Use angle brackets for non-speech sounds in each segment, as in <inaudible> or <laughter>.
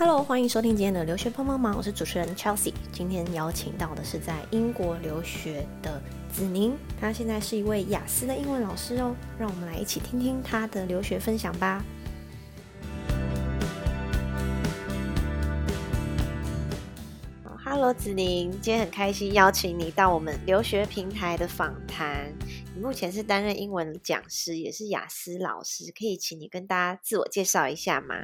Hello，欢迎收听今天的留学帮帮忙，我是主持人 Chelsea。今天邀请到的是在英国留学的子宁，他现在是一位雅思的英文老师哦。让我们来一起听听他的留学分享吧。Hello，子宁，今天很开心邀请你到我们留学平台的访谈。你目前是担任英文讲师，也是雅思老师，可以请你跟大家自我介绍一下吗？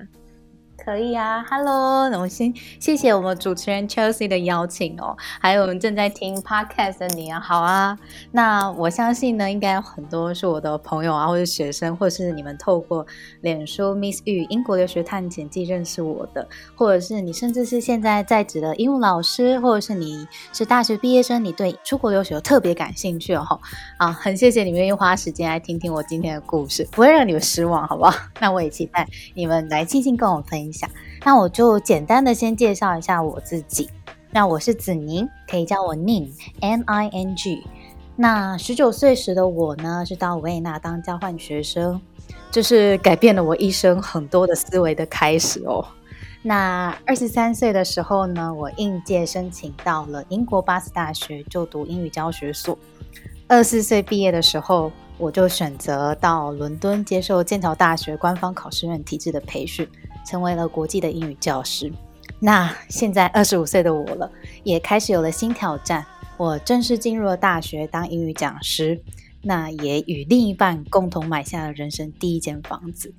可以啊，Hello，那我先谢谢我们主持人 Chelsea 的邀请哦，还有我们正在听 Podcast 的你啊，好啊。那我相信呢，应该有很多是我的朋友啊，或者学生，或者是你们透过脸书 Miss 玉英国留学探险记认识我的，或者是你甚至是现在在职的英文老师，或者是你是大学毕业生，你对出国留学特别感兴趣哦，啊，很谢谢你们愿意花时间来听听我今天的故事，不会让你们失望，好不好？<laughs> 那我也期待你们来静静跟我分。享，那我就简单的先介绍一下我自己。那我是子宁，可以叫我 Ning，N I N G。那十九岁时的我呢，是到维也纳当交换学生，这是改变了我一生很多的思维的开始哦。那二十三岁的时候呢，我应届申请到了英国巴斯大学就读英语教学所。二十四岁毕业的时候，我就选择到伦敦接受剑桥大学官方考试院体制的培训。成为了国际的英语教师。那现在二十五岁的我了，也开始有了新挑战。我正式进入了大学当英语讲师。那也与另一半共同买下了人生第一间房子。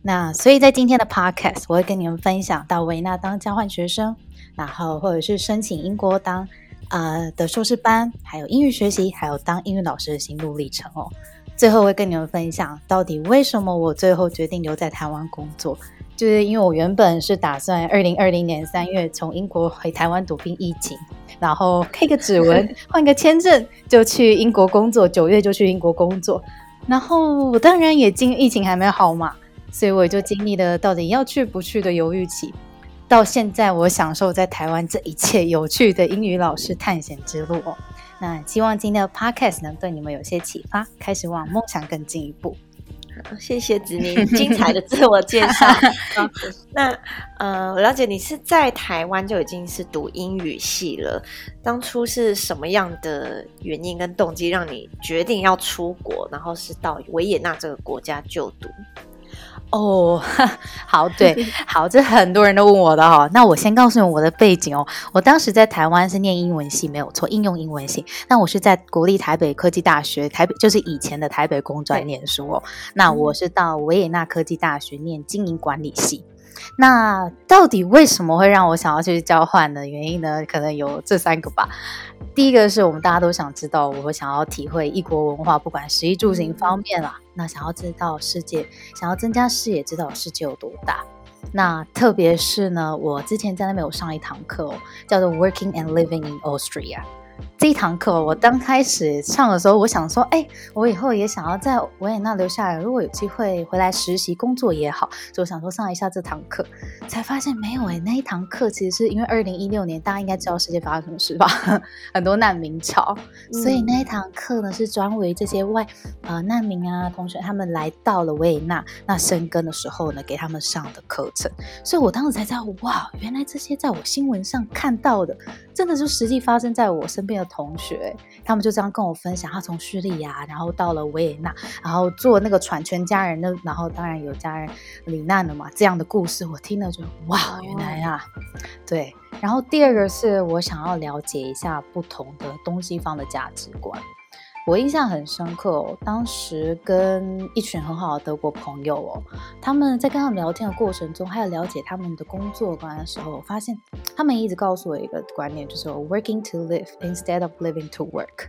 那所以在今天的 podcast，我会跟你们分享到维纳当交换学生，然后或者是申请英国当呃的硕士班，还有英语学习，还有当英语老师的心路历程哦。最后会跟你们分享到底为什么我最后决定留在台湾工作。就是因为我原本是打算二零二零年三月从英国回台湾躲避疫情，然后开个指纹 <laughs> 换个签证就去英国工作，九月就去英国工作。然后我当然也经疫情还没好嘛，所以我就经历了到底要去不去的犹豫期。到现在我享受在台湾这一切有趣的英语老师探险之路哦。那希望今天的 podcast 能对你们有些启发，开始往梦想更进一步。谢谢子宁 <laughs> 精彩的自我介绍。<laughs> 那呃，我了解你是在台湾就已经是读英语系了。当初是什么样的原因跟动机让你决定要出国，然后是到维也纳这个国家就读？哦，<laughs> 好，对，好，这很多人都问我的哈。那我先告诉你我的背景哦。我当时在台湾是念英文系，没有错，应用英文系。那我是在国立台北科技大学，台北就是以前的台北工专念书哦。那我是到维也纳科技大学念经营管理系。那到底为什么会让我想要去交换的原因呢？可能有这三个吧。第一个是我们大家都想知道，我想要体会异国文化，不管食衣住行方面啦。那想要知道世界，想要增加视野，知道世界有多大。那特别是呢，我之前在那边有上一堂课，叫做 Working and Living in Austria。这一堂课，我刚开始上的时候，我想说，哎，我以后也想要在维也纳留下来，如果有机会回来实习工作也好，就想说上一下这堂课，才发现没有哎，那一堂课其实是因为二零一六年，大家应该知道世界发生什么事吧，<laughs> 很多难民潮，所以那一堂课呢是专为这些外呃难民啊同学他们来到了维也纳那生根的时候呢，给他们上的课程，所以我当时才知道，哇，原来这些在我新闻上看到的，真的就实际发生在我身边的。同学，他们就这样跟我分享，他从叙利亚，然后到了维也纳，然后坐那个船，全家人的，然后当然有家人罹难了嘛，这样的故事我听了就哇，原来啊，对。然后第二个是我想要了解一下不同的东西方的价值观。我印象很深刻哦，当时跟一群很好的德国朋友哦，他们在跟他们聊天的过程中，还有了解他们的工作观的时候，我发现他们一直告诉我一个观念，就是 working to live instead of living to work，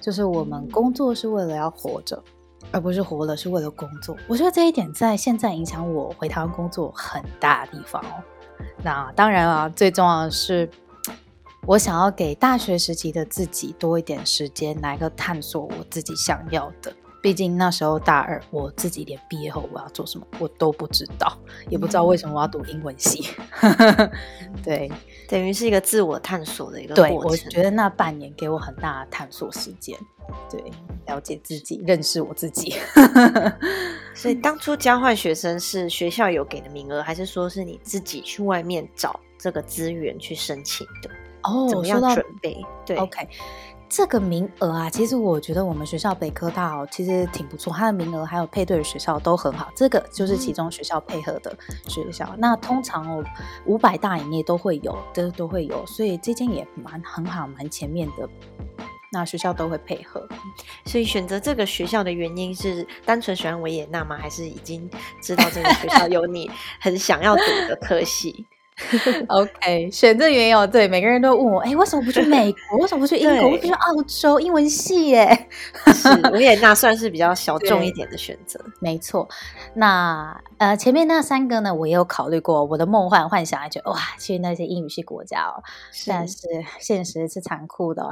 就是我们工作是为了要活着，而不是活了是为了工作。我觉得这一点在现在影响我回台湾工作很大的地方哦。那当然啊，最重要的是。我想要给大学时期的自己多一点时间，来个探索我自己想要的，毕竟那时候大二，我自己连毕业后我要做什么我都不知道，也不知道为什么我要读英文系。<laughs> 对，等于是一个自我探索的一个对，过程。我觉得那半年给我很大的探索时间，对，了解自己，认识我自己。<laughs> 所以 <laughs> 当初交换学生是学校有给的名额，还是说是你自己去外面找这个资源去申请的？哦，怎么样准备？对，OK。这个名额啊，其实我觉得我们学校北科大哦，其实挺不错，它的名额还有配对的学校都很好。这个就是其中学校配合的学校。那通常哦，五百大以内都会有，都都会有，所以这间也蛮很好，蛮前面的。那学校都会配合。所以选择这个学校的原因是单纯喜欢维也纳吗？还是已经知道这个学校有你很想要读的科系 <laughs> OK，选这原因对每个人都问我，哎，为什么不去美国？为什么不去英国？不去澳洲？英文系耶？<laughs> 是维也纳算是比较小众一点的选择。<laughs> 没错，那呃前面那三个呢，我也有考虑过。我的梦幻幻想，觉得哇，去那些英语系国家哦，但是现实是残酷的，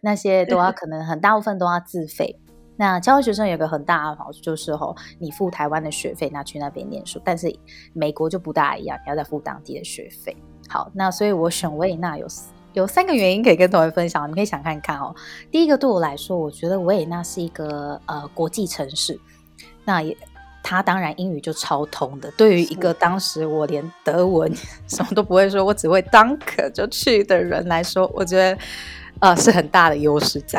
那些都要可能很大部分都要自费。那交换学生有个很大的好处就是吼，你付台湾的学费，那去那边念书，但是美国就不大一样，你要再付当地的学费。好，那所以我选维也纳有 <laughs> 有三个原因可以跟同学分享，你可以想看看哦。第一个对我来说，我觉得维也纳是一个呃国际城市，那也它当然英语就超通的。对于一个当时我连德文什么都不会说，我只会 Dank 就去的人来说，我觉得呃是很大的优势在。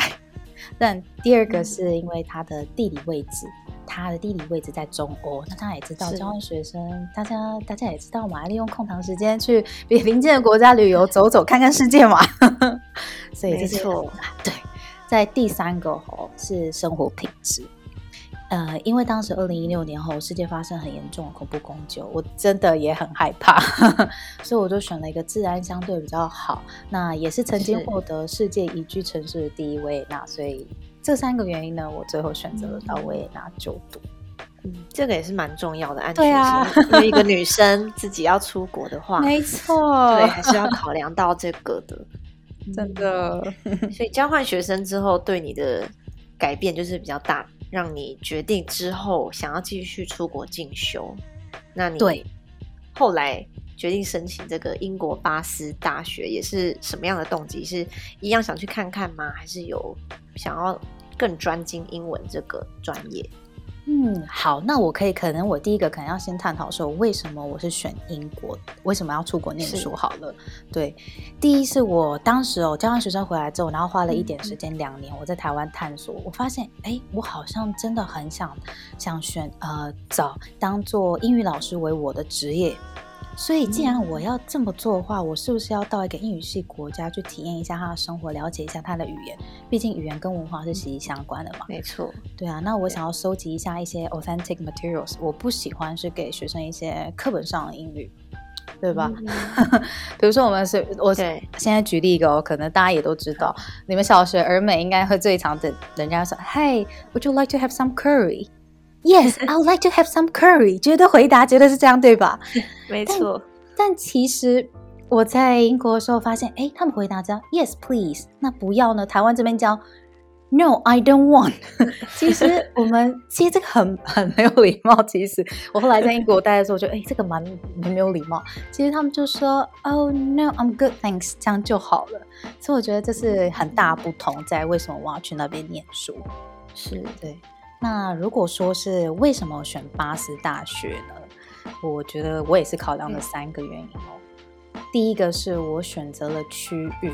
但第二个是因为它的地理位置，它的地理位置在中欧，那大家也知道，交换学生，大家大家也知道嘛，利用空堂时间去 <laughs> 比邻近的国家旅游走走，看看世界嘛。<laughs> 所以没错，对，在第三个吼是生活品质。呃，因为当时二零一六年后，世界发生很严重的恐怖攻击，我真的也很害怕，<laughs> 所以我就选了一个治安相对比较好，那也是曾经获得世界宜居城市的第一维也纳，所以这三个原因呢，我最后选择了到维也纳就读。嗯，这个也是蛮重要的安全性，因为一个女生自己要出国的话，<laughs> 没错，对，还是要 <laughs> 考量到这个的，真的。所以交换学生之后对你的改变就是比较大。让你决定之后想要继续出国进修，那你对后来决定申请这个英国巴斯大学也是什么样的动机？是一样想去看看吗？还是有想要更专精英文这个专业？嗯，好，那我可以，可能我第一个可能要先探讨说，为什么我是选英国，为什么要出国念书？好了，对，第一是我当时哦，交换学生回来之后，然后花了一点时间，两年我在台湾探索，我发现，哎，我好像真的很想想选呃，找当做英语老师为我的职业。所以，既然我要这么做的话，我是不是要到一个英语系国家去体验一下他的生活，了解一下他的语言？毕竟语言跟文化是息息相关的嘛。没错，对啊。那我想要收集一下一些 authentic materials，我不喜欢是给学生一些课本上的英语，对吧？<laughs> 比如说，我们是，我现在举例一个，可能大家也都知道，你们小学儿美应该会最常的，人家说，Hey，would you like to have some curry？Yes, <laughs> I would like to have some curry。觉得回答觉得是这样对吧？<laughs> 没错。但其实我在英国的时候发现，哎，他们回答叫 Yes, please。那不要呢？台湾这边叫 No, I don't want。<laughs> 其实我们其实这个很很没有礼貌。其实我后来在英国待的时候，就哎，这个蛮蛮没有礼貌。其实他们就说 Oh no, I'm good, thanks，这样就好了。所以我觉得这是很大不同，在为什么我要去那边念书。是对。那如果说是为什么选巴斯大学呢？我觉得我也是考量了三个原因哦。第一个是我选择了区域，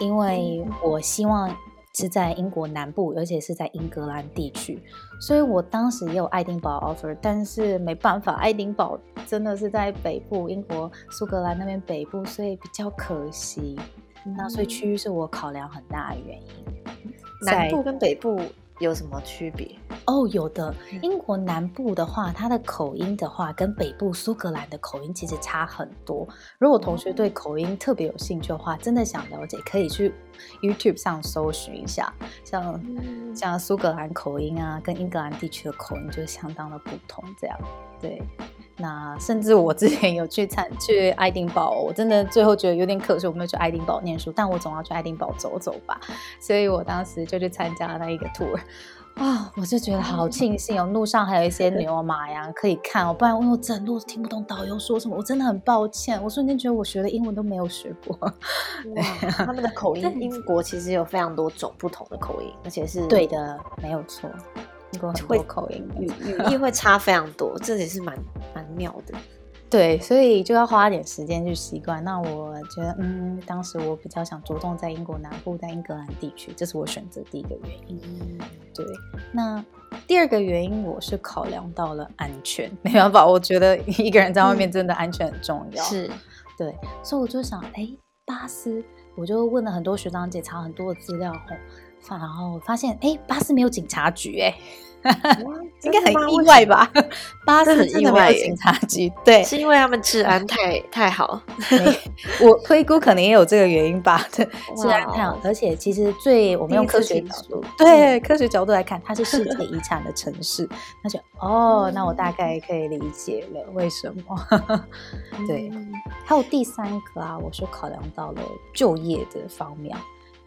因为我希望是在英国南部，而且是在英格兰地区，所以我当时也有爱丁堡 offer，但是没办法，爱丁堡真的是在北部，英国苏格兰那边北部，所以比较可惜。那所以区域是我考量很大的原因。南部跟北部。有什么区别哦？有的，英国南部的话，它的口音的话，跟北部苏格兰的口音其实差很多。如果同学对口音特别有兴趣的话，真的想了解，可以去 YouTube 上搜寻一下，像像苏格兰口音啊，跟英格兰地区的口音就相当的不同。这样，对。那甚至我之前有去参去爱丁堡，我真的最后觉得有点可惜，我没有去爱丁堡念书，但我总要去爱丁堡走走吧。所以我当时就去参加那一个 tour，啊，我就觉得好庆幸哦，路上还有一些牛马呀可以看哦，不然我整路听不懂导游说什么，我真的很抱歉。我瞬间觉得我学的英文都没有学过。他们的口 <laughs> 音，英国其实有非常多种不同的口音，而且是对的，没有错。英国很多口音，语 <laughs> 语义会差非常多，这也是蛮蛮妙的。对，所以就要花点时间去习惯。那我觉得，嗯，当时我比较想着重在英国南部，在英格兰地区，这是我选择第一个原因。对，那第二个原因，我是考量到了安全，<laughs> 没办法，我觉得一个人在外面真的安全很重要。是，对，所以我就想，哎，巴斯，我就问了很多学长姐，查很多的资料后，然后发现，哎，巴士没有警察局，哎。<laughs> 应该很意外吧？巴士真的没有警察局，对，是因为他们治安太 <laughs> 太好。我推估可能也有这个原因吧。<laughs> 对，治安太好，而且其实最我们用科学角度，对科学角度来看，它是世界遗产的城市。那就哦，那我大概可以理解了为什么。对，还有第三个啊，我是考量到了就业的方面。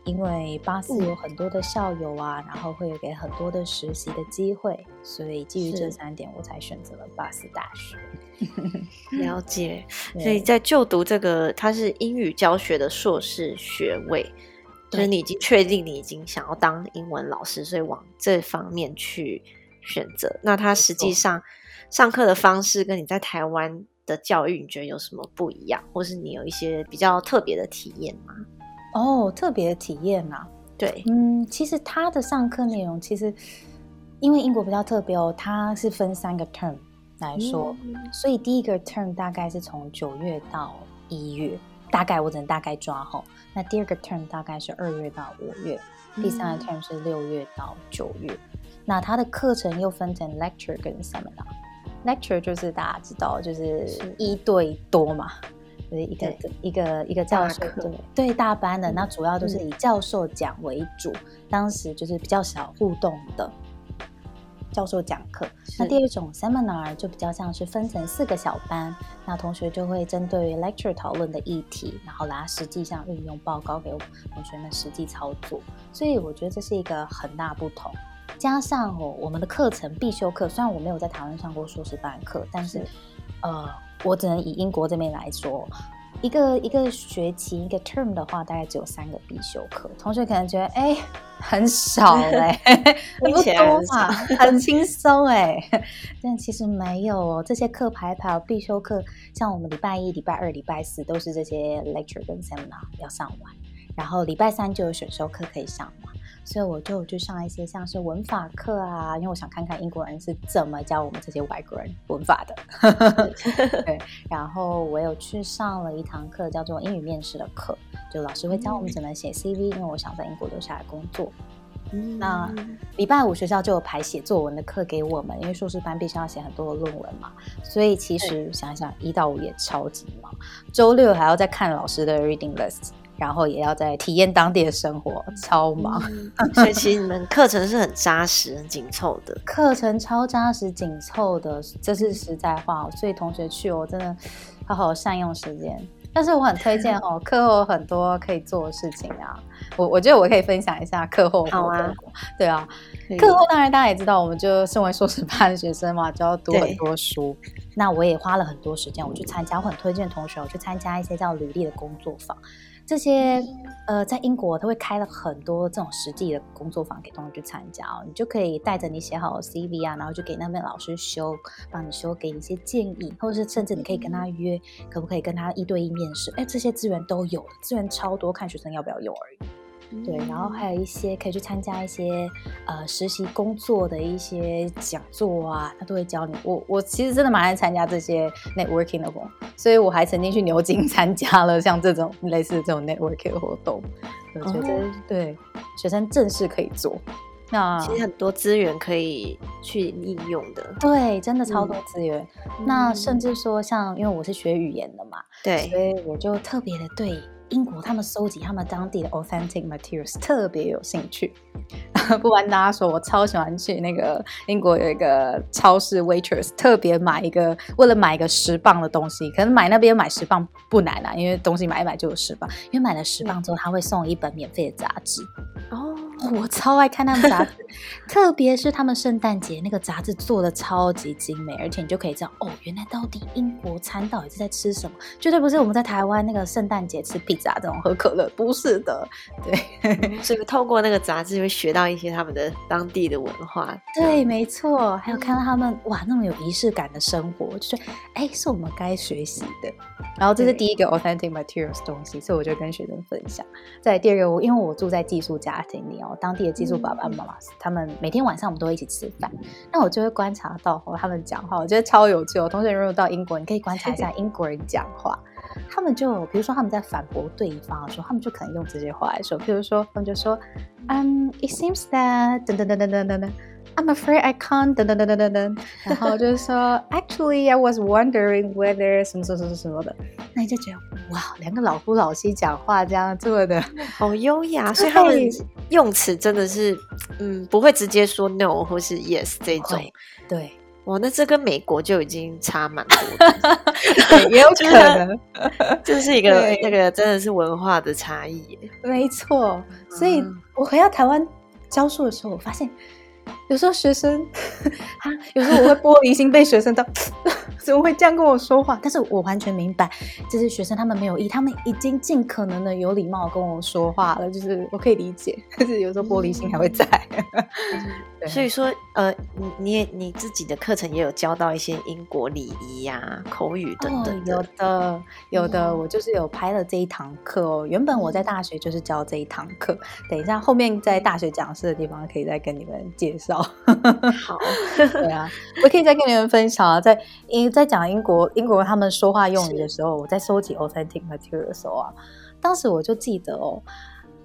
因为巴斯有很多的校友啊，然后会有给很多的实习的机会，所以基于这三点，我才选择了巴斯大学。<laughs> 了解，<laughs> 所以在就读这个，它是英语教学的硕士学位，就是你已经确定你已经想要当英文老师，所以往这方面去选择。那它实际上上课的方式跟你在台湾的教育，你觉得有什么不一样，或是你有一些比较特别的体验吗？哦，特别体验呐，对，嗯，其实他的上课内容其实，因为英国比较特别哦，它是分三个 term 来说，所以第一个 term 大概是从九月到一月，大概我只能大概抓吼。那第二个 term 大概是二月到五月，第三个 term 是六月到九月。那他的课程又分成 lecture 跟 seminar，lecture 就是大家知道就是一对多嘛。就是一个一个一个教授对对大班的，那主要都是以教授讲为主。当时就是比较少互动的教授讲课。那第二种 seminar 就比较像是分成四个小班，那同学就会针对 lecture 讨论的议题，然后拿实际上运用报告给同学们实际操作。所以我觉得这是一个很大不同。加上哦，我们的课程必修课，虽然我没有在台湾上过硕士班课，但是呃。我只能以英国这边来说，一个一个学期一个 term 的话，大概只有三个必修课。同学可能觉得，哎，很少哎，<laughs> 不多嘛，很轻松哎。<laughs> 但其实没有哦，这些课排排必修课，像我们礼拜一、礼拜二、礼拜四都是这些 lecture 跟 seminar 要上完，然后礼拜三就有选修课可以上完。所以我就去上一些像是文法课啊，因为我想看看英国人是怎么教我们这些外国人文法的。<laughs> 对，然后我有去上了一堂课，叫做英语面试的课，就老师会教我们怎么写 CV，因为我想在英国留下来工作。那礼拜五学校就有排写作文的课给我们，因为硕士班必须要写很多的论文嘛，所以其实想想一到五也超级忙，周六还要再看老师的 reading list。然后也要在体验当地的生活，超忙。所以其实你们课程是很扎实、很紧凑的。<laughs> 课程超扎实、紧凑的，这是实在话。所以同学去，我真的好好善用时间。但是我很推荐哦，课后很多可以做的事情啊。我我觉得我可以分享一下课后。好啊。对啊，课后当然大家也知道，我们就身为硕士班的学生嘛，就要读很多书。那我也花了很多时间，我去参加。我很推荐同学，我去参加一些叫履历的工作坊。这些呃，在英国他会开了很多这种实际的工作坊给同学去参加哦，你就可以带着你写好的 CV 啊，然后就给那边老师修，帮你修，给你一些建议，或者是甚至你可以跟他约，可不可以跟他一对一面试？哎，这些资源都有，资源超多，看学生要不要用而已。对，然后还有一些可以去参加一些呃实习工作的一些讲座啊，他都会教你。我我其实真的蛮爱参加这些 networking 的活动，所以我还曾经去牛津 <laughs> 参加了像这种类似这种 networking 的活动。我觉得对学生正式可以做，那其实很多资源可以去应用的。对，真的超多资源。那甚至说像因为我是学语言的嘛，对，所以我就特别的对。英国他们收集他们当地的 authentic materials 特别有兴趣。<laughs> 不瞒大家说，我超喜欢去那个英国有一个超市 waitress，特别买一个，为了买一个十磅的东西，可能买那边买十磅不难啊，因为东西买一买就有十磅。因为买了十磅之后，他会送一本免费的杂志。哦。我超爱看他们杂志，特别是他们圣诞节那个杂志做的超级精美，而且你就可以知道哦，原来到底英国餐到底是在吃什么，绝对不是我们在台湾那个圣诞节吃披萨这种喝可乐，不是的，对，所以透过那个杂志会学到一些他们的当地的文化，对，没错，还有看到他们哇那么有仪式感的生活，就是哎是我们该学习的。然后这是第一个 authentic materials 东西，所以我就跟学生分享。在第二个，我因为我住在寄宿家庭里哦，当地的寄宿爸爸妈妈，他们每天晚上我们都会一起吃饭，那我就会观察到哦，他们讲话，我觉得超有趣哦。同学如果到英国，你可以观察一下 <laughs> 英国人讲话，他们就比如说他们在反驳对方的时候，他们就可能用这些话来说，比如说他们就说，嗯，it seems that 等等等等等等等。I'm afraid I can't 等等等等等等，然后就是说，Actually, I was wondering whether 什么什么什么什么的，那你就觉得哇，两个老夫老妻讲话这样做的好优雅，<laughs> 所以他们用词真的是，嗯，不会直接说 no 或是 yes 这种。对，哇，那这跟美国就已经差蛮多的，<laughs> 也有可能，<laughs> 这是一个那个真的是文化的差异。没错，所以我回到台湾教书的时候，我发现。有时候学生，啊有时候我会玻璃心，被学生到 <laughs> 怎么会这样跟我说话？但是我完全明白，这些学生他们没有意，他们已经尽可能的有礼貌跟我说话了，就是我可以理解。但是有时候玻璃心还会在。<laughs> 所以说，呃，你你也你自己的课程也有教到一些英国礼仪呀、口语等等。有的，有的，我就是有拍了这一堂课哦。原本我在大学就是教这一堂课，等一下后面在大学讲师的地方可以再跟你们介绍。好，对啊，我可以再跟你们分享啊，在英在讲英国英国他们说话用语的时候，我在收集 authentic material 的时候啊，当时我就记得哦。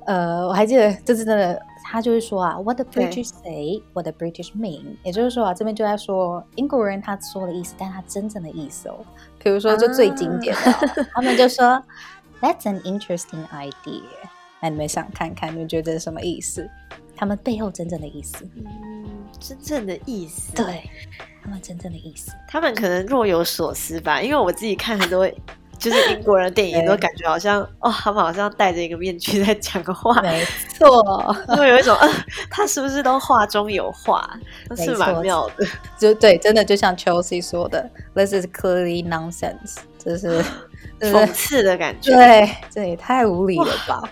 呃，我还记得，这是真的，他就是说啊，What the British say, what the British mean，也就是说啊，这边就在说英国人他说的意思，但他真正的意思哦。比如说，就最经典的，他们就说，That's an interesting idea。那你们想看看，你们觉得什么意思？他们背后真正的意思？嗯，真正的意思，对他们真正的意思，他们可能若有所思吧，因为我自己看很多。<laughs> 就是英国人电影都感觉好像哦，他们好像戴着一个面具在讲个话，没错，会有一种，他是不是都话中有话，是蛮妙的。就对，真的就像 Chelsea 说的，This is clearly nonsense，这是 <laughs> 讽刺的感觉。对，这也太无理了吧？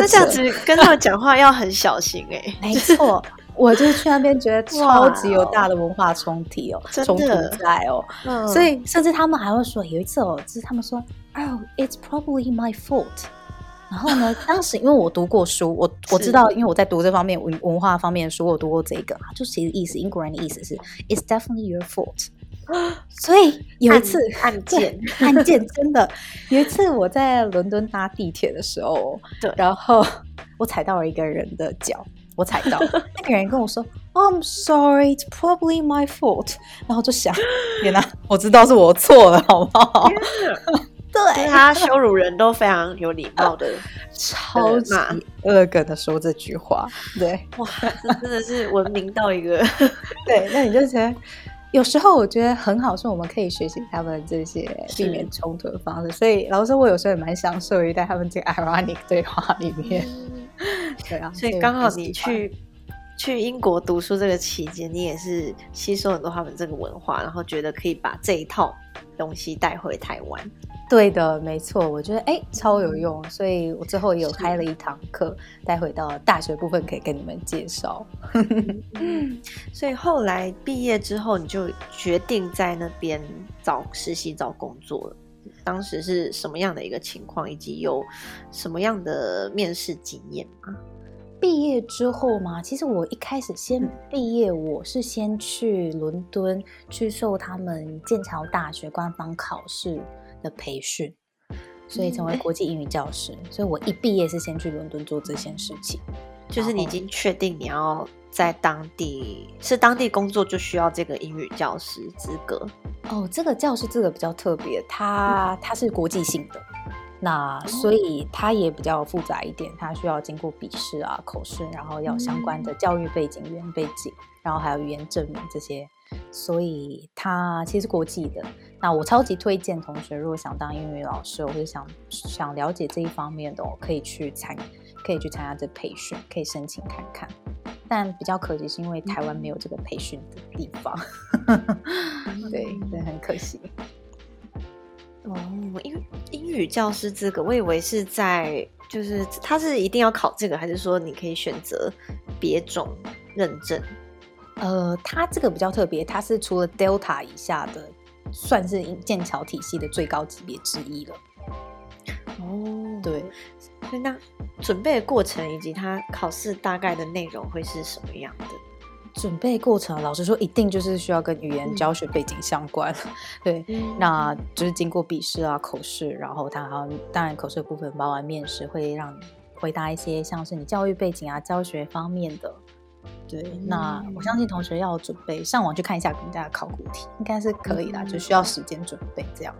那这样子跟他们讲话要很小心哎。<laughs> 没错。我就是去那边，觉得超级有大的文化冲突哦，冲突在哦，所以甚至他们还会说，有一次哦，就是他们说，Oh, it's probably my fault。然后呢，当时因为我读过书，我 <laughs> 我知道，因为我在读这方面文文化方面的书，我读过这个，就其实意思，英国人的意思是，It's definitely your fault。所以有一次案件案件真的有一次我在伦敦搭地铁的时候，对，然后我踩到了一个人的脚。我踩到那个人跟我说：“I'm sorry, it's probably my fault。”然后就想，天哪，我知道是我错了，好不好？<laughs> 对他羞辱人都非常有礼貌的，<laughs> 超级恶梗的说这句话。对，哇，这真的是文明到一个。<laughs> 对，那你就觉得有时候我觉得很好，是我们可以学习他们这些避免冲突的方式。所以，老师，我有时候也蛮享受于在他们这个 ironic 对话里面。<laughs> 对啊，所以刚好你去去英国读书这个期间，你也是吸收很多他们这个文化，然后觉得可以把这一套东西带回台湾。对的，没错，我觉得哎超有用，所以我最后也有开了一堂课带回到大学部分，可以跟你们介绍。所以后来毕业之后，你就决定在那边找实习、找工作了。当时是什么样的一个情况，以及有什么样的面试经验吗？毕业之后嘛，其实我一开始先毕业，我是先去伦敦去受他们剑桥大学官方考试的培训，所以成为国际英语教师。所以我一毕业是先去伦敦做这件事情，就是你已经确定你要。在当地是当地工作就需要这个英语教师资格哦。这个教师资格比较特别，它它是国际性的，那所以它也比较复杂一点，它需要经过笔试啊、口试，然后要相关的教育背景、语言背景，然后还有语言证明这些，所以它其实国际的。那我超级推荐同学，如果想当英语老师，或者想想了解这一方面的，可以去参。可以去参加这培训，可以申请看看。但比较可惜是因为台湾没有这个培训的地方，<laughs> 对，对，很可惜。哦，因为英语教师资格，我以为是在，就是他是一定要考这个，还是说你可以选择别种认证？呃，他这个比较特别，他是除了 Delta 以下的，算是剑桥体系的最高级别之一了。哦，对，所以那准备的过程以及他考试大概的内容会是什么样的？准备过程，老实说，一定就是需要跟语言教学背景相关。<laughs> 对，那就是经过笔试啊、口试，然后他还当然口试的部分包含面试，会让你回答一些像是你教育背景啊、教学方面的。对，那我相信同学要准备上网去看一下人家的考古题，应该是可以啦，就需要时间准备这样。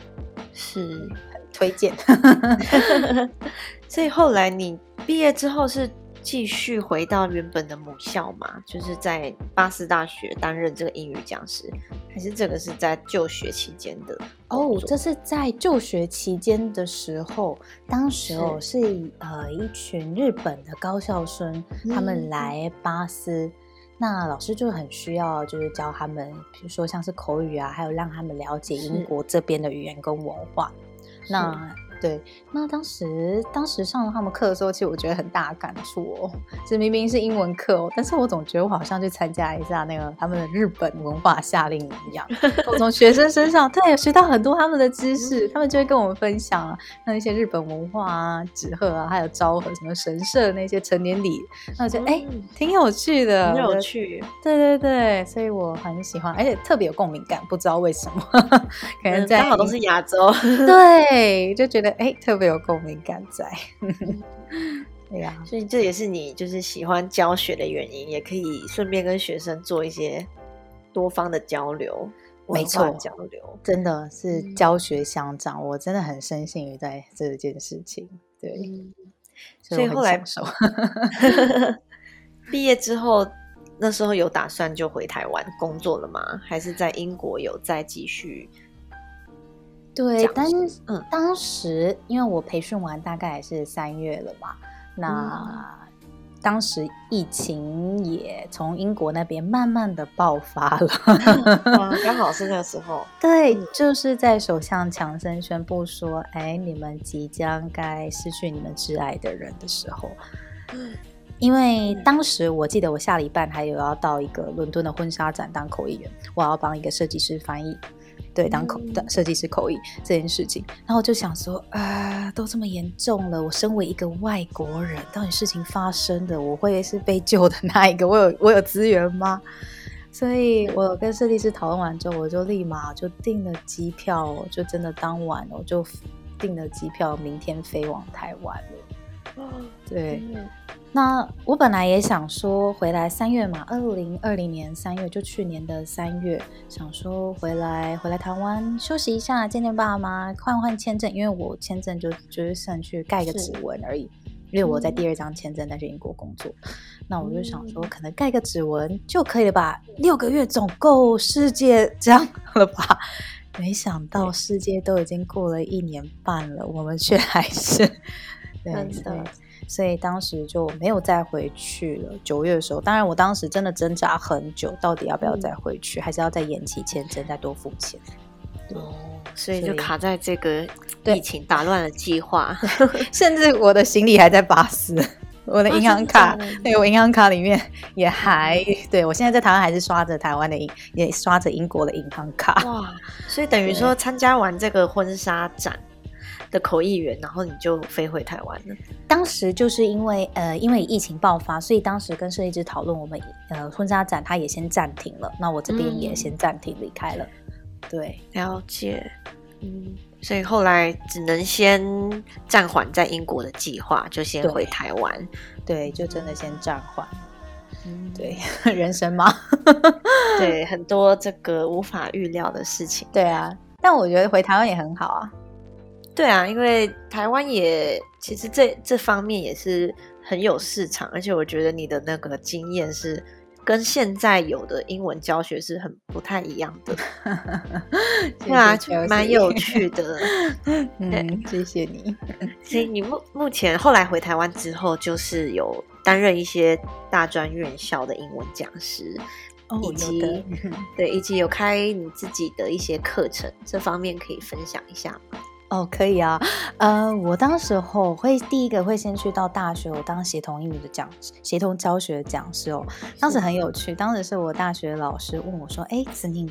是很推荐。<laughs> <laughs> 所以后来你毕业之后是。继续回到原本的母校嘛，就是在巴斯大学担任这个英语讲师，还是这个是在就学期间的？哦，这是在就学期间的时候，当时哦是。呃一群日本的高校生，他们来巴斯，那老师就很需要就是教他们，比如说像是口语啊，还有让他们了解英国这边的语言跟文化，那。对，那当时当时上他们课的时候，其实我觉得很大感触哦。这明明是英文课哦，但是我总觉得我好像去参加一下那个他们的日本文化夏令营一样。<laughs> 我从学生身上对学到很多他们的知识，他们就会跟我们分享啊，那一些日本文化啊、纸鹤啊，还有昭和什么神社那些成年礼，那我觉得哎挺有趣的，很有趣。对对对，所以我很喜欢，而且特别有共鸣感，不知道为什么，<laughs> 可能刚好都是亚洲，<laughs> 对，就觉得。哎，特别有共鸣感在，<laughs> 对呀，所以这也是你就是喜欢教学的原因，也可以顺便跟学生做一些多方的交流，没错，交流真的是教学相长，我真的很深信于在这件事情。对，所以后来 <laughs> 毕业之后，那时候有打算就回台湾工作了吗？还是在英国有再继续？对，但是嗯，当时因为我培训完大概也是三月了嘛，那当时疫情也从英国那边慢慢的爆发了 <laughs> <laughs> 刚好是那个时候。对，就是在首相强森宣布说，哎，你们即将该失去你们挚爱的人的时候，因为当时我记得我下礼拜还有要到一个伦敦的婚纱展当口译员，我要帮一个设计师翻译。对，当口的设计师口译这件事情，然后我就想说，啊，都这么严重了，我身为一个外国人，到底事情发生的，我会是被救的那一个？我有我有资源吗？所以我跟设计师讨论完之后，我就立马就订了机票，就真的当晚我就订了机票，明天飞往台湾了。<gasps> 对。那我本来也想说回来三月嘛，二零二零年三月就去年的三月，想说回来回来台湾休息一下，见见爸妈，换换签证，因为我签证就就是剩去盖个指纹而已，因为我在第二张签证在去英国工作，<laughs> 那我就想说可能盖个指纹就可以了吧，六个月总够世界这样了吧？<laughs> 没想到世界都已经过了一年半了，我们却还是对的。所以当时就没有再回去了。九月的时候，当然我当时真的挣扎很久，到底要不要再回去，还是要再延期签证，再多付钱。哦，所以就卡在这个疫情打乱了计划，<laughs> 甚至我的行李还在巴斯，我的银行卡，对我银行卡里面也还，对我现在在台湾还是刷着台湾的银，也刷着英国的银行卡。哇，所以等于说参加完这个婚纱展。的口译员，然后你就飞回台湾了。当时就是因为呃，因为疫情爆发，所以当时跟设计师讨论，我们呃婚纱展他也先暂停了。那我这边也先暂停离开了。对，了解。嗯，所以后来只能先暂缓在英国的计划，就先回台湾。对，就真的先暂缓。嗯，对，<laughs> 人生嘛，<laughs> 对，很多这个无法预料的事情。对啊，但我觉得回台湾也很好啊。对啊，因为台湾也其实这这方面也是很有市场，而且我觉得你的那个经验是跟现在有的英文教学是很不太一样的。<laughs> 对啊，就蛮有趣的。<laughs> 嗯，谢谢你。所以你目目前后来回台湾之后，就是有担任一些大专院校的英文讲师。以及 <laughs> 对，以及有开你自己的一些课程，这方面可以分享一下吗？哦，可以啊，呃，我当时候会第一个会先去到大学，我当协同英语的讲协同教学讲师哦。当时很有趣，当时是我大学老师问我说：“哎，子宁，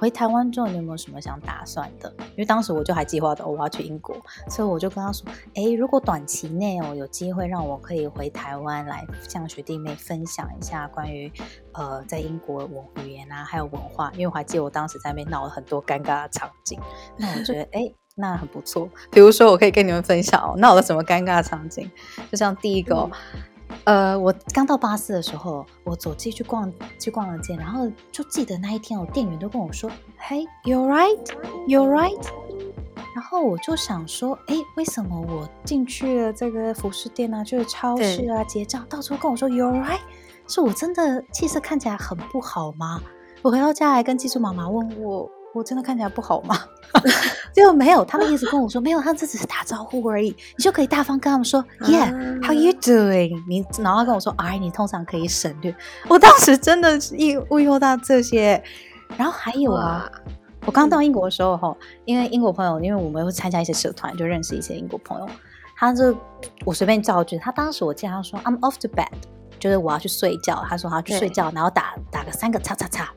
回台湾之后你有没有什么想打算的？”因为当时我就还计划着我要去英国，所以我就跟他说：“哎，如果短期内哦有机会让我可以回台湾来向学弟妹分享一下关于呃在英国文语言啊还有文化，因为我还记得我当时在那边闹了很多尴尬的场景，那我觉得哎。”那很不错。比如说，我可以跟你们分享哦，闹了什么尴尬的场景？就像第一个，呃，我刚到巴士的时候，我走进去逛，去逛了街，然后就记得那一天，我店员都跟我说：“Hey, you're right, you're right。”然后我就想说：“哎，为什么我进去了这个服饰店啊，就是超市啊，结账，到处跟我说 ‘you're right’，是我真的气色看起来很不好吗？”我回到家来跟技术妈妈问我。我真的看起来不好吗？<laughs> 结果没有，他们一直跟我说没有，他这只是打招呼而已，你就可以大方跟他们说，Yeah，How you doing？你然后跟我说，哎，你通常可以省略。我当时真的是一误用到这些，然后还有啊，我刚到英国的时候哈，因为英国朋友，因为我们会参加一些社团，就认识一些英国朋友，他就我随便造句，他当时我见他说，I'm off to bed，就是我要去睡觉，他说他要去睡觉，然后打打个三个叉叉叉。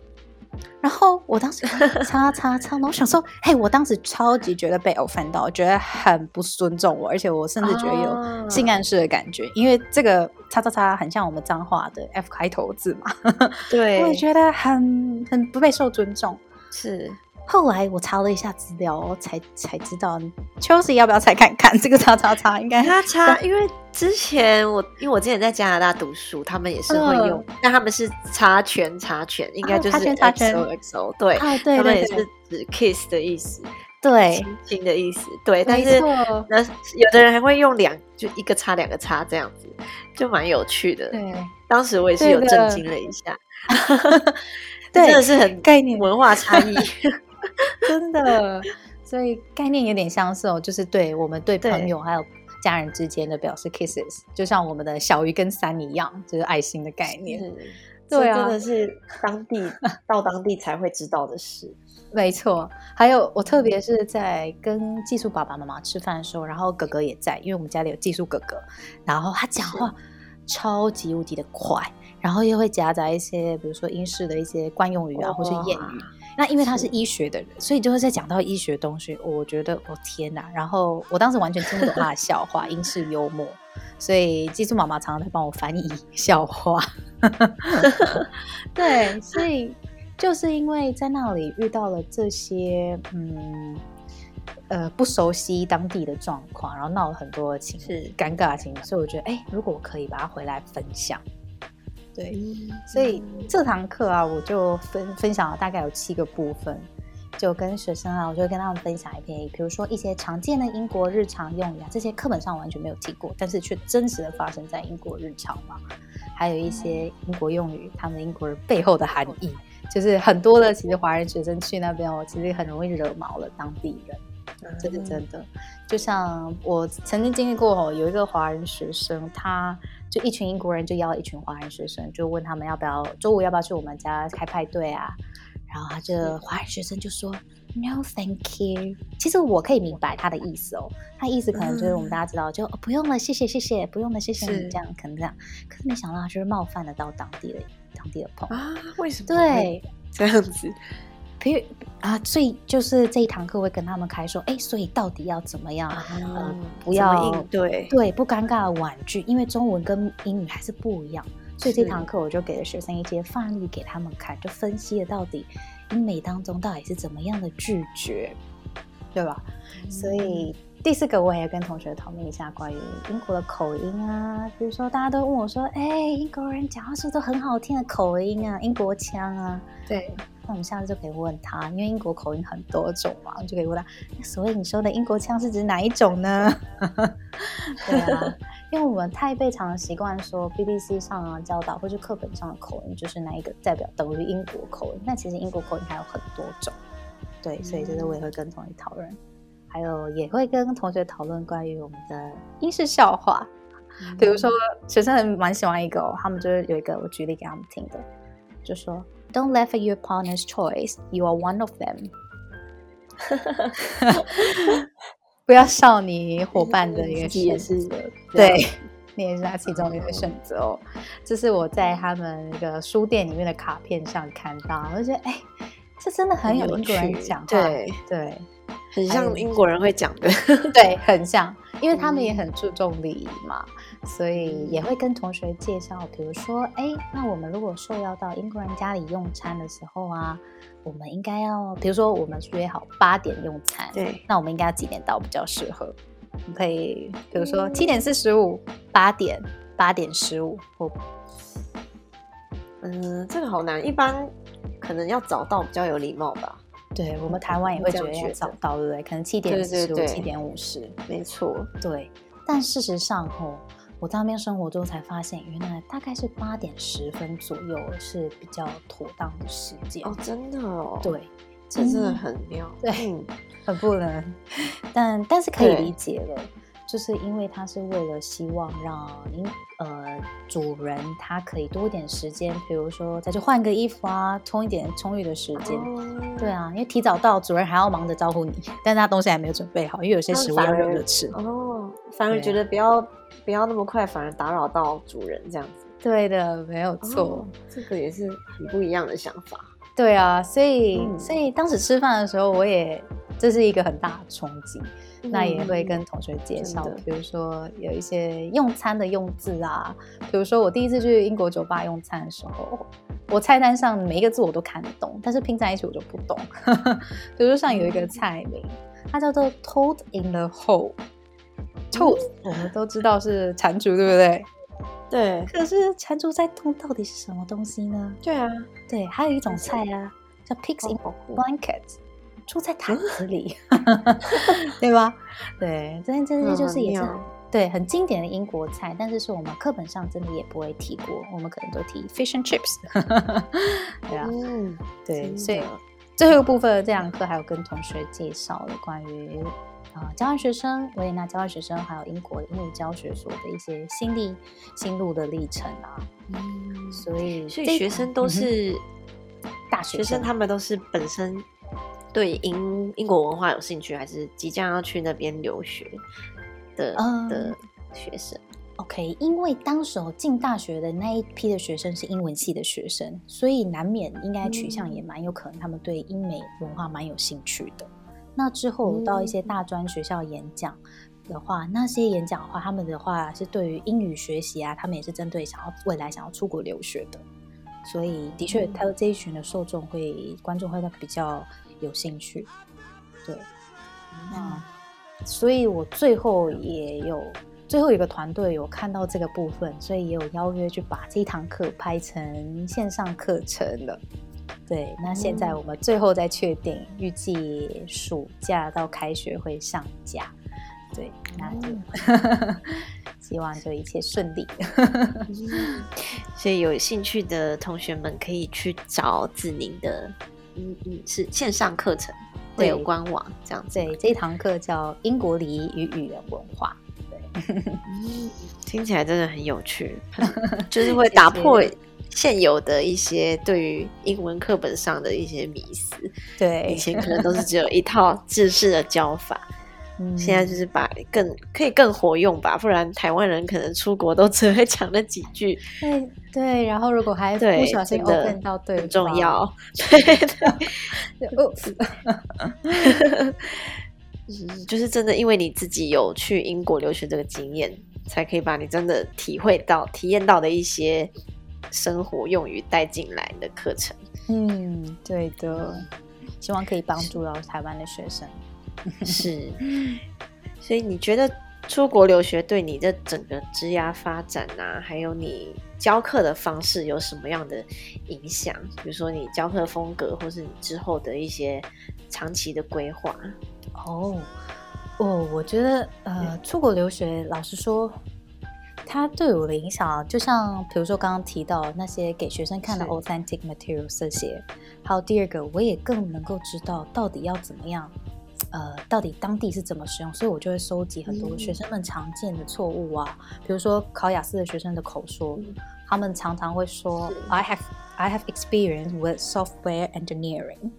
然后我当时擦擦擦，然后想说，嘿，我当时超级觉得被 offend 到，觉得很不尊重我，而且我甚至觉得有性暗示的感觉，因为这个擦擦擦很像我们脏话的 F 开头字嘛。<laughs> 对，我也觉得很很不被受尊重。是。后来我查了一下资料，才才知道，Chelsea 要不要再看看？<laughs> 这个叉叉叉？应该。叉叉，因为之前我因为我之前在加拿大读书，他们也是会用，但他们是插圈插圈，应该就是 XOXO，对，他们也是指 kiss 的意思，对，亲的意思，对，但是那有的人还会用两，就一个叉两个叉这样子，就蛮有趣的。对，当时我也是有震惊了一下，<laughs> 真的是很概念。文化差异。<laughs> 真的，所以概念有点相似哦，就是对我们对朋友还有家人之间的表示 kisses，就像我们的小鱼跟三一样，就是爱心的概念。对啊，真的是当地到当地才会知道的事。没错，还有我特别是在跟技术爸爸妈妈吃饭的时候，然后哥哥也在，因为我们家里有寄宿哥哥，然后他讲话超级无敌的快，然后又会夹杂一些比如说英式的一些惯用语啊，或是谚语。那因为他是医学的人，所以就会在讲到医学东西，我觉得我天哪！然后我当时完全听不懂他的笑话，<laughs> 英式幽默，所以寄宿妈妈常常在帮我翻译笑话。<laughs> 对，所以就是因为在那里遇到了这些嗯呃不熟悉当地的状况，然后闹了很多情是尴尬情，所以我觉得哎，如果我可以把它回来分享。对，所以这堂课啊，我就分分享了大概有七个部分，就跟学生啊，我就跟他们分享一篇，比如说一些常见的英国日常用语啊，这些课本上完全没有提过，但是却真实的发生在英国日常嘛。还有一些英国用语，他们英国人背后的含义，就是很多的其实华人学生去那边哦，其实很容易惹毛了当地人，这是真的。就像我曾经经历过哦，有一个华人学生，他。就一群英国人就邀了一群华人学生，就问他们要不要周五要不要去我们家开派对啊？然后他这华人学生就说 No, thank you。其实我可以明白他的意思哦，他意思可能就是我们大家知道，就不用了，谢谢谢谢，不用了，谢谢你这样，可能这样。可是没想到他就是冒犯得到当地的当地的朋友啊？为什么？对，这样子。比如啊，所以就是这一堂课会跟他们开说，哎，所以到底要怎么样？呃，不要应对，对，不尴尬的婉拒，因为中文跟英语还是不一样。所以这堂课我就给了学生一些范例给他们看，就分析了到底英美当中到底是怎么样的拒绝，对吧？所以第四个我也跟同学讨论一下关于英国的口音啊，比如说大家都问我说，哎，英国人讲话是不是都很好听的口音啊，英国腔啊？对。那我们下次就可以问他，因为英国口音很多种嘛，就可以问他。所以你说的英国腔是指哪一种呢？<laughs> 对啊，因为我们太被常习惯说 BBC 上啊教导或是课本上的口音就是哪一个代表等于英国口音，那其实英国口音还有很多种，对，所以就是我也会跟同学讨论，还有也会跟同学讨论关于我们的英式笑话，比如说学生很蛮喜欢一个，他们就是有一个我举例给他们听的，就说 Don't laugh at your partner's choice, you are one of them。<laughs> 不要笑你伙伴的一个选择，对，你也是他其中的一个选择哦。这是我在他们那个书店里面的卡片上看到，我就觉得，哎，这真的很有英国人讲话，对。对。很像英国人会讲的，<laughs> 对，很像，因为他们也很注重礼仪嘛，所以也会跟同学介绍，比如说，哎，那我们如果受邀到英国人家里用餐的时候啊，我们应该要，比如说我们约好八点用餐，对，那我们应该要几点到比较适合？可以，比如说七点四十五，八点，八点十五，或，嗯，这个好难，一般可能要早到比较有礼貌吧。对我们台湾也会觉得早到，对不对？可能七点十五、七点五十，没错。对，但事实上，吼，我在那边生活之后才发现，原来大概是八点十分左右是比较妥当的时间。哦，真的哦。对，这真的很妙。<laughs> 对，很不能，但但是可以理解了。就是因为他是为了希望让您呃主人他可以多一点时间，比如说再去换个衣服啊，充一点充裕的时间。对啊，因为提早到，主人还要忙着招呼你，<laughs> 但是他东西还没有准备好，因为有些食物要热着吃。哦，反而觉得不要不要那么快，反而打扰到主人这样子。对的，没有错，这个也是很不一样的想法。对啊，所以所以当时吃饭的时候，我也这是一个很大的冲击。那也会跟同学介绍，比如说有一些用餐的用字啊，比如说我第一次去英国酒吧用餐的时候，我菜单上每一个字我都看得懂，但是拼在一起我就不懂。<laughs> 比如说像有一个菜名，它叫做 Told in the hole，Toad 我们都知道是蟾蜍，对不对？对。可是蟾蜍在洞到底是什么东西呢？对啊，对，还有一种菜啊，叫 Pigs in blankets。住在毯子里，<laughs> 对吧？对，这这些就是也是对很经典的英国菜，但是是我们课本上真的也不会提过，我们可能都提 fish and chips。<laughs> 对啊，对，所以最后一个部分的这堂课还有跟同学介绍了关于啊交换学生维也纳交换学生还有英国英语教学所的一些心历心路的历程啊。嗯，所以所以学生都是大学生，他们都是本身。对英英国文化有兴趣，还是即将要去那边留学的的学生？OK，因为当时进大学的那一批的学生是英文系的学生，所以难免应该取向也蛮有可能，他们对英美文化蛮有兴趣的。那之后到一些大专学校演讲的话，那些演讲的话，他们的话是对于英语学习啊，他们也是针对想要未来想要出国留学的，所以的确，他的这一群的受众会观众会比较。有兴趣，对，那所以我最后也有最后一个团队有看到这个部分，所以也有邀约去把这一堂课拍成线上课程了。对，那现在我们最后再确定，预计暑假到开学会上架。对，那就 <laughs> 希望就一切顺利。<laughs> 所以有兴趣的同学们可以去找子宁的。嗯嗯，是线上课程，会有官网这样子。对，这一堂课叫《英国礼仪与语言文化》。对，听起来真的很有趣，就是会 <laughs> 打破现有的一些对于英文课本上的一些迷思。对，以前可能都是只有一套制式的教法。现在就是把更可以更活用吧，不然台湾人可能出国都只会讲那几句。对对，然后如果还不小心碰到对很重要。对对，<laughs> 就是真的，因为你自己有去英国留学这个经验，才可以把你真的体会到、体验到的一些生活用于带进来的课程。嗯，对的，希望可以帮助到台湾的学生。是，所以你觉得出国留学对你的整个职涯发展啊，还有你教课的方式有什么样的影响？比如说你教课风格，或是你之后的一些长期的规划？哦，哦，我觉得呃，出国留学，老实说，它对我的影响啊，就像比如说刚刚提到那些给学生看的 authentic materials 这些，还有第二个，我也更能够知道到底要怎么样，呃，到底当地是怎么使用，所以我就会收集很多嗯。学生们常见的错误啊，比如说考雅思的学生的口说，嗯他们常常会说 I have I have experience with software engineering，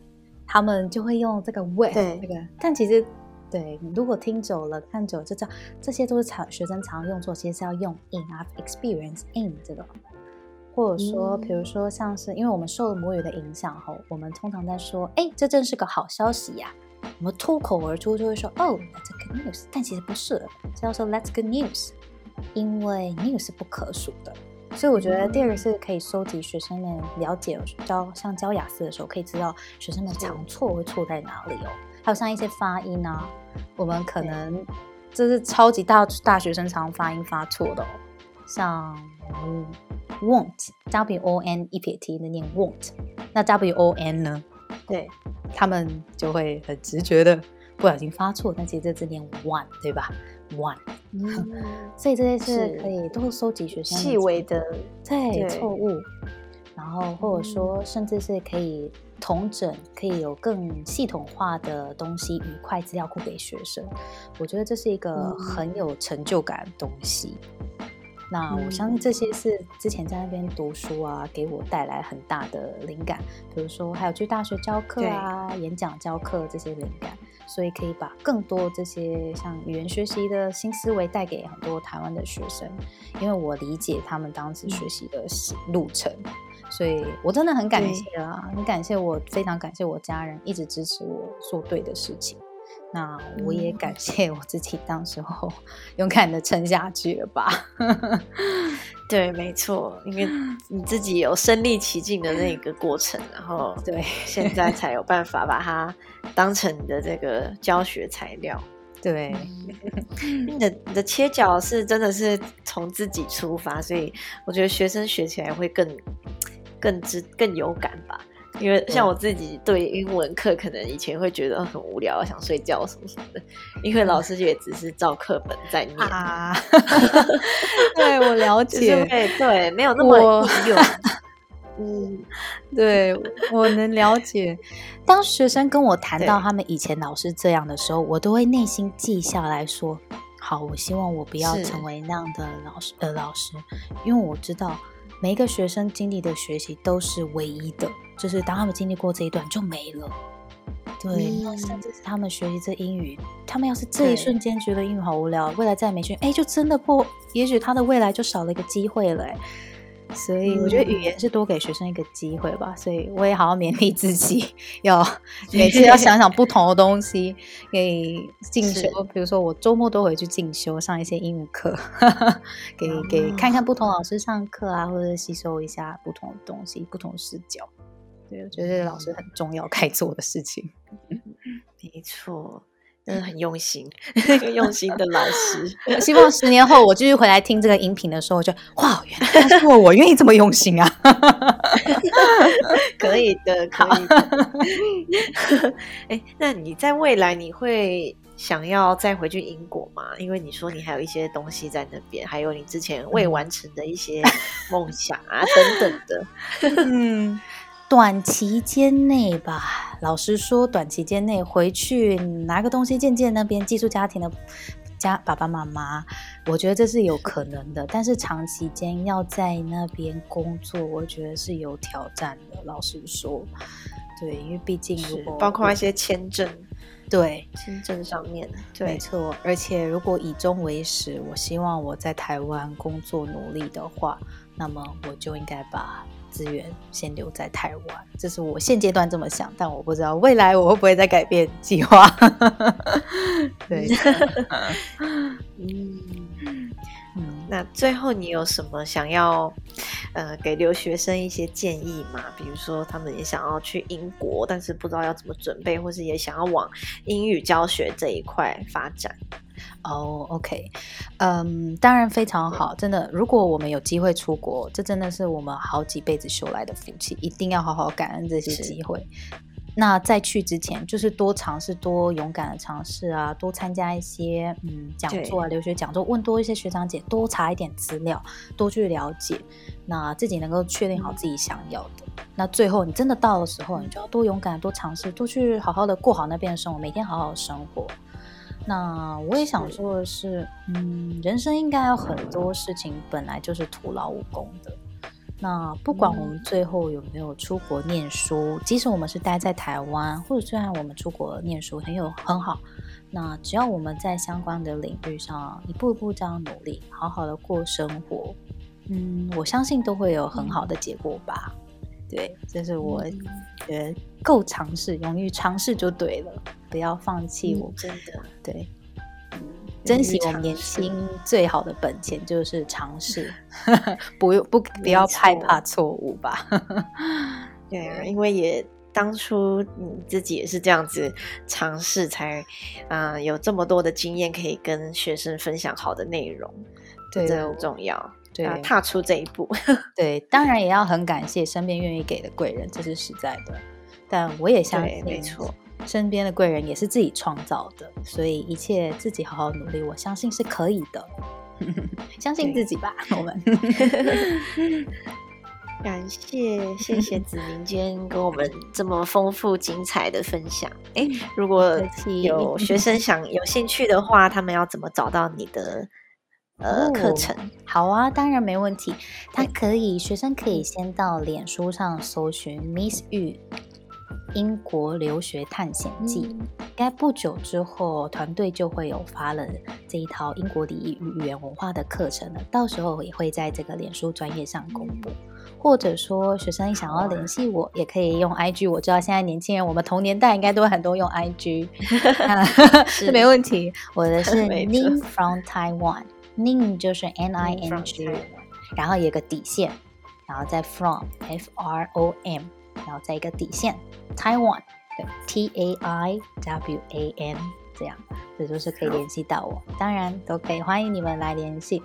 他们就会用这个 with 对。这个，但其实对，如果听久了看久了就知道，这些都是常学生常用错，其实是要用 in have experience in 这个。或者说，嗯比如说，像是因为我们受了母语的影响后，我们通常在说，哎，这真是个好消息呀、我们脱口而出就会说，哦，that's good news，但其实不是，是要说 that's good news，因为 news 是不可数的。所以我觉得第二个是可以收集学生们了解教像教雅思的时候，可以知道学生们是常错会错在哪里哦。还有像一些发音啊，我们可能这是超级大大学生常发音发错的哦，像嗯 won't w o n 一撇 t 那念 won't，那 w o n 呢？对，他们就会很直觉的不小心发错，但其实这字念 one 对吧？one，嗯，<laughs> 所以这些是是。可以都会收集学生们细微的，对对。错误，然后或者说甚至是可以统整，可以有更系统化的东西一块资料库给学生。我觉得这是一个嗯很有成就感的东西。那我嗯相信这些是之前在那边读书啊，给我带来很大的灵感。比如说，还有去大学教课啊、演讲教课这些灵感，所以可以把更多这些像语言学习的新思维带给很多台湾的学生，因为我理解他们当时学习的路程，所以我真的很感对谢啦，很感谢我，非常感谢我家人一直支持我做对的事情。那我也嗯感谢我自己，当时候 <laughs> 勇敢的撑下去了吧。<laughs> 对，没错，因为你自己有身历其境的那个过程，然后对现在才有办法把它当成你的这个教学材料。对，你的你的切角是真的是从自己出发，所以我觉得学生学起来会更更知更有感吧。因为像我自己对英文课，可能以前会觉得很无聊，想睡觉什么什么的，因为老师也只是照课本在念，啊，<laughs> 对我了 <laughs> 解，对对没有那么用。<laughs> 嗯，对我能了解。当学生跟我谈到他们以前老师这样的时候，我都会内心记下来说：好，我希望我不要成为那样的老师呃老师，因为我知道每一个学生经历的学习都是唯一的，就是当他们经历过这一段就没了。对，嗯甚嗯至是他们学习这英语，他们要是这一瞬间觉得英语好无聊，未来再没学，哎，就真的不，也许他的未来就少了一个机会了。哎所以我觉得语言是多给学生一个机会吧，所以我也好好勉励自己，要 <laughs> 每次要想想不同的东西，给进修。比如说我周末都回去进修，上一些英语课，给给看看不同老师上课啊，或者吸收一下不同的东西、不同视角。对，我觉得老师很重要该做的事情。没错，真的很用心，<laughs> 一个用心的老师。<laughs> 希望十年后我继续回来听这个音频的时候，我就哇，原来当初我愿意这么用心啊！<laughs> 可以的，可以的。哎，那你在未来你会想要再回去英国吗？因为你说你还有一些东西在那边，还有你之前未完成的一些梦想啊等等的。嗯，短期间内吧，老实说，短期间内回去拿个东西见见那边寄宿家庭的家爸爸妈妈，我觉得这是有可能的。但是长期间要在那边工作，我觉得是有挑战的。老实说，对，因为毕竟如是果包括一些签证，对签证上面，没，错，而且如果以终为始，我希望我在台湾工作努力的话，那么我就应该把资源先留在台湾，这是我现阶段这么想，但我不知道未来我会不会再改变计划。<laughs> 对，嗯。嗯，那最后你有什么想要呃给留学生一些建议吗？比如说他们也想要去英国，但是不知道要怎么准备，或是也想要往英语教学这一块发展。哦、o k 嗯，当然非常好，真的，如果我们有机会出国，这真的是我们好几辈子修来的福气，一定要好好感恩这些机会。那在去之前，就是多尝试、多勇敢的尝试啊，多参加一些嗯讲座啊、留学讲座，问多一些学长姐，多查一点资料，多去了解，那自己能够确定好自己想要的。那最后你真的到的时候，你就要多勇敢、多尝试、多去好好的过好那边的生活，每天好好生活。那我也想说的是，嗯，人生应该有很多事情本来就是徒劳无功的。那不管我们最后有没有出国念书，即使我们是待在台湾，或者虽然我们出国念书很有很好，那只要我们在相关的领域上一步一步这样努力，好好的过生活，嗯，我相信都会有很好的结果吧。对，这是我觉得够尝试，勇于尝试就对了，不要放弃。我真的对。珍惜我们年轻最好的本钱就是尝试，<laughs> 不不不要害怕错误吧。对，因为也当初你自己也是这样子尝试，才啊有这么多的经验可以跟学生分享好的内容，对，这很重要。对，踏出这一步。<laughs> 对，当然也要很感谢身边愿意给的贵人，这是实在的。但我也相信，没错。身边的贵人也是自己创造的，所以一切自己好好努力，我相信是可以的。<laughs> 相信自己吧，我们。感谢谢谢子明今天跟我们这么丰富精彩的分享。哎，如果有学生想有兴趣的话，他们要怎么找到你的呃课程？好啊，当然没问题。他可以，学生可以先到脸书上搜寻 Miss Yu。英国留学探险记，应该不久之后团队就会有发了这一套英国礼仪与语言文化的课程了，到时候也会在这个脸书专业上公布。或者说学生想要联系我，也可以用 IG。我知道现在年轻人，我们同年代应该都很多用 IG，<laughs> <laughs> 是没问题。我的 <laughs> 是 Ning from Taiwan，Ning 就是 N I N G，然后有个底线，然后再 from F R O M。然后再一个底线，Taiwan，对，T A I W A N，这样，这就是可以联系到我。当然都可以，欢迎你们来联系。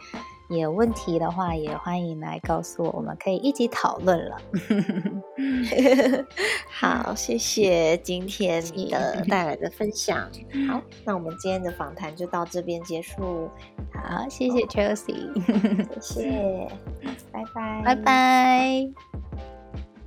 有问题的话，也欢迎来告诉我，我们可以一起讨论了。<laughs> <laughs> 好，谢谢今天的 <laughs> 带来的分享。好，那我们今天的访谈就到这边结束。好，谢谢 Chelsea，谢谢，拜拜，拜拜。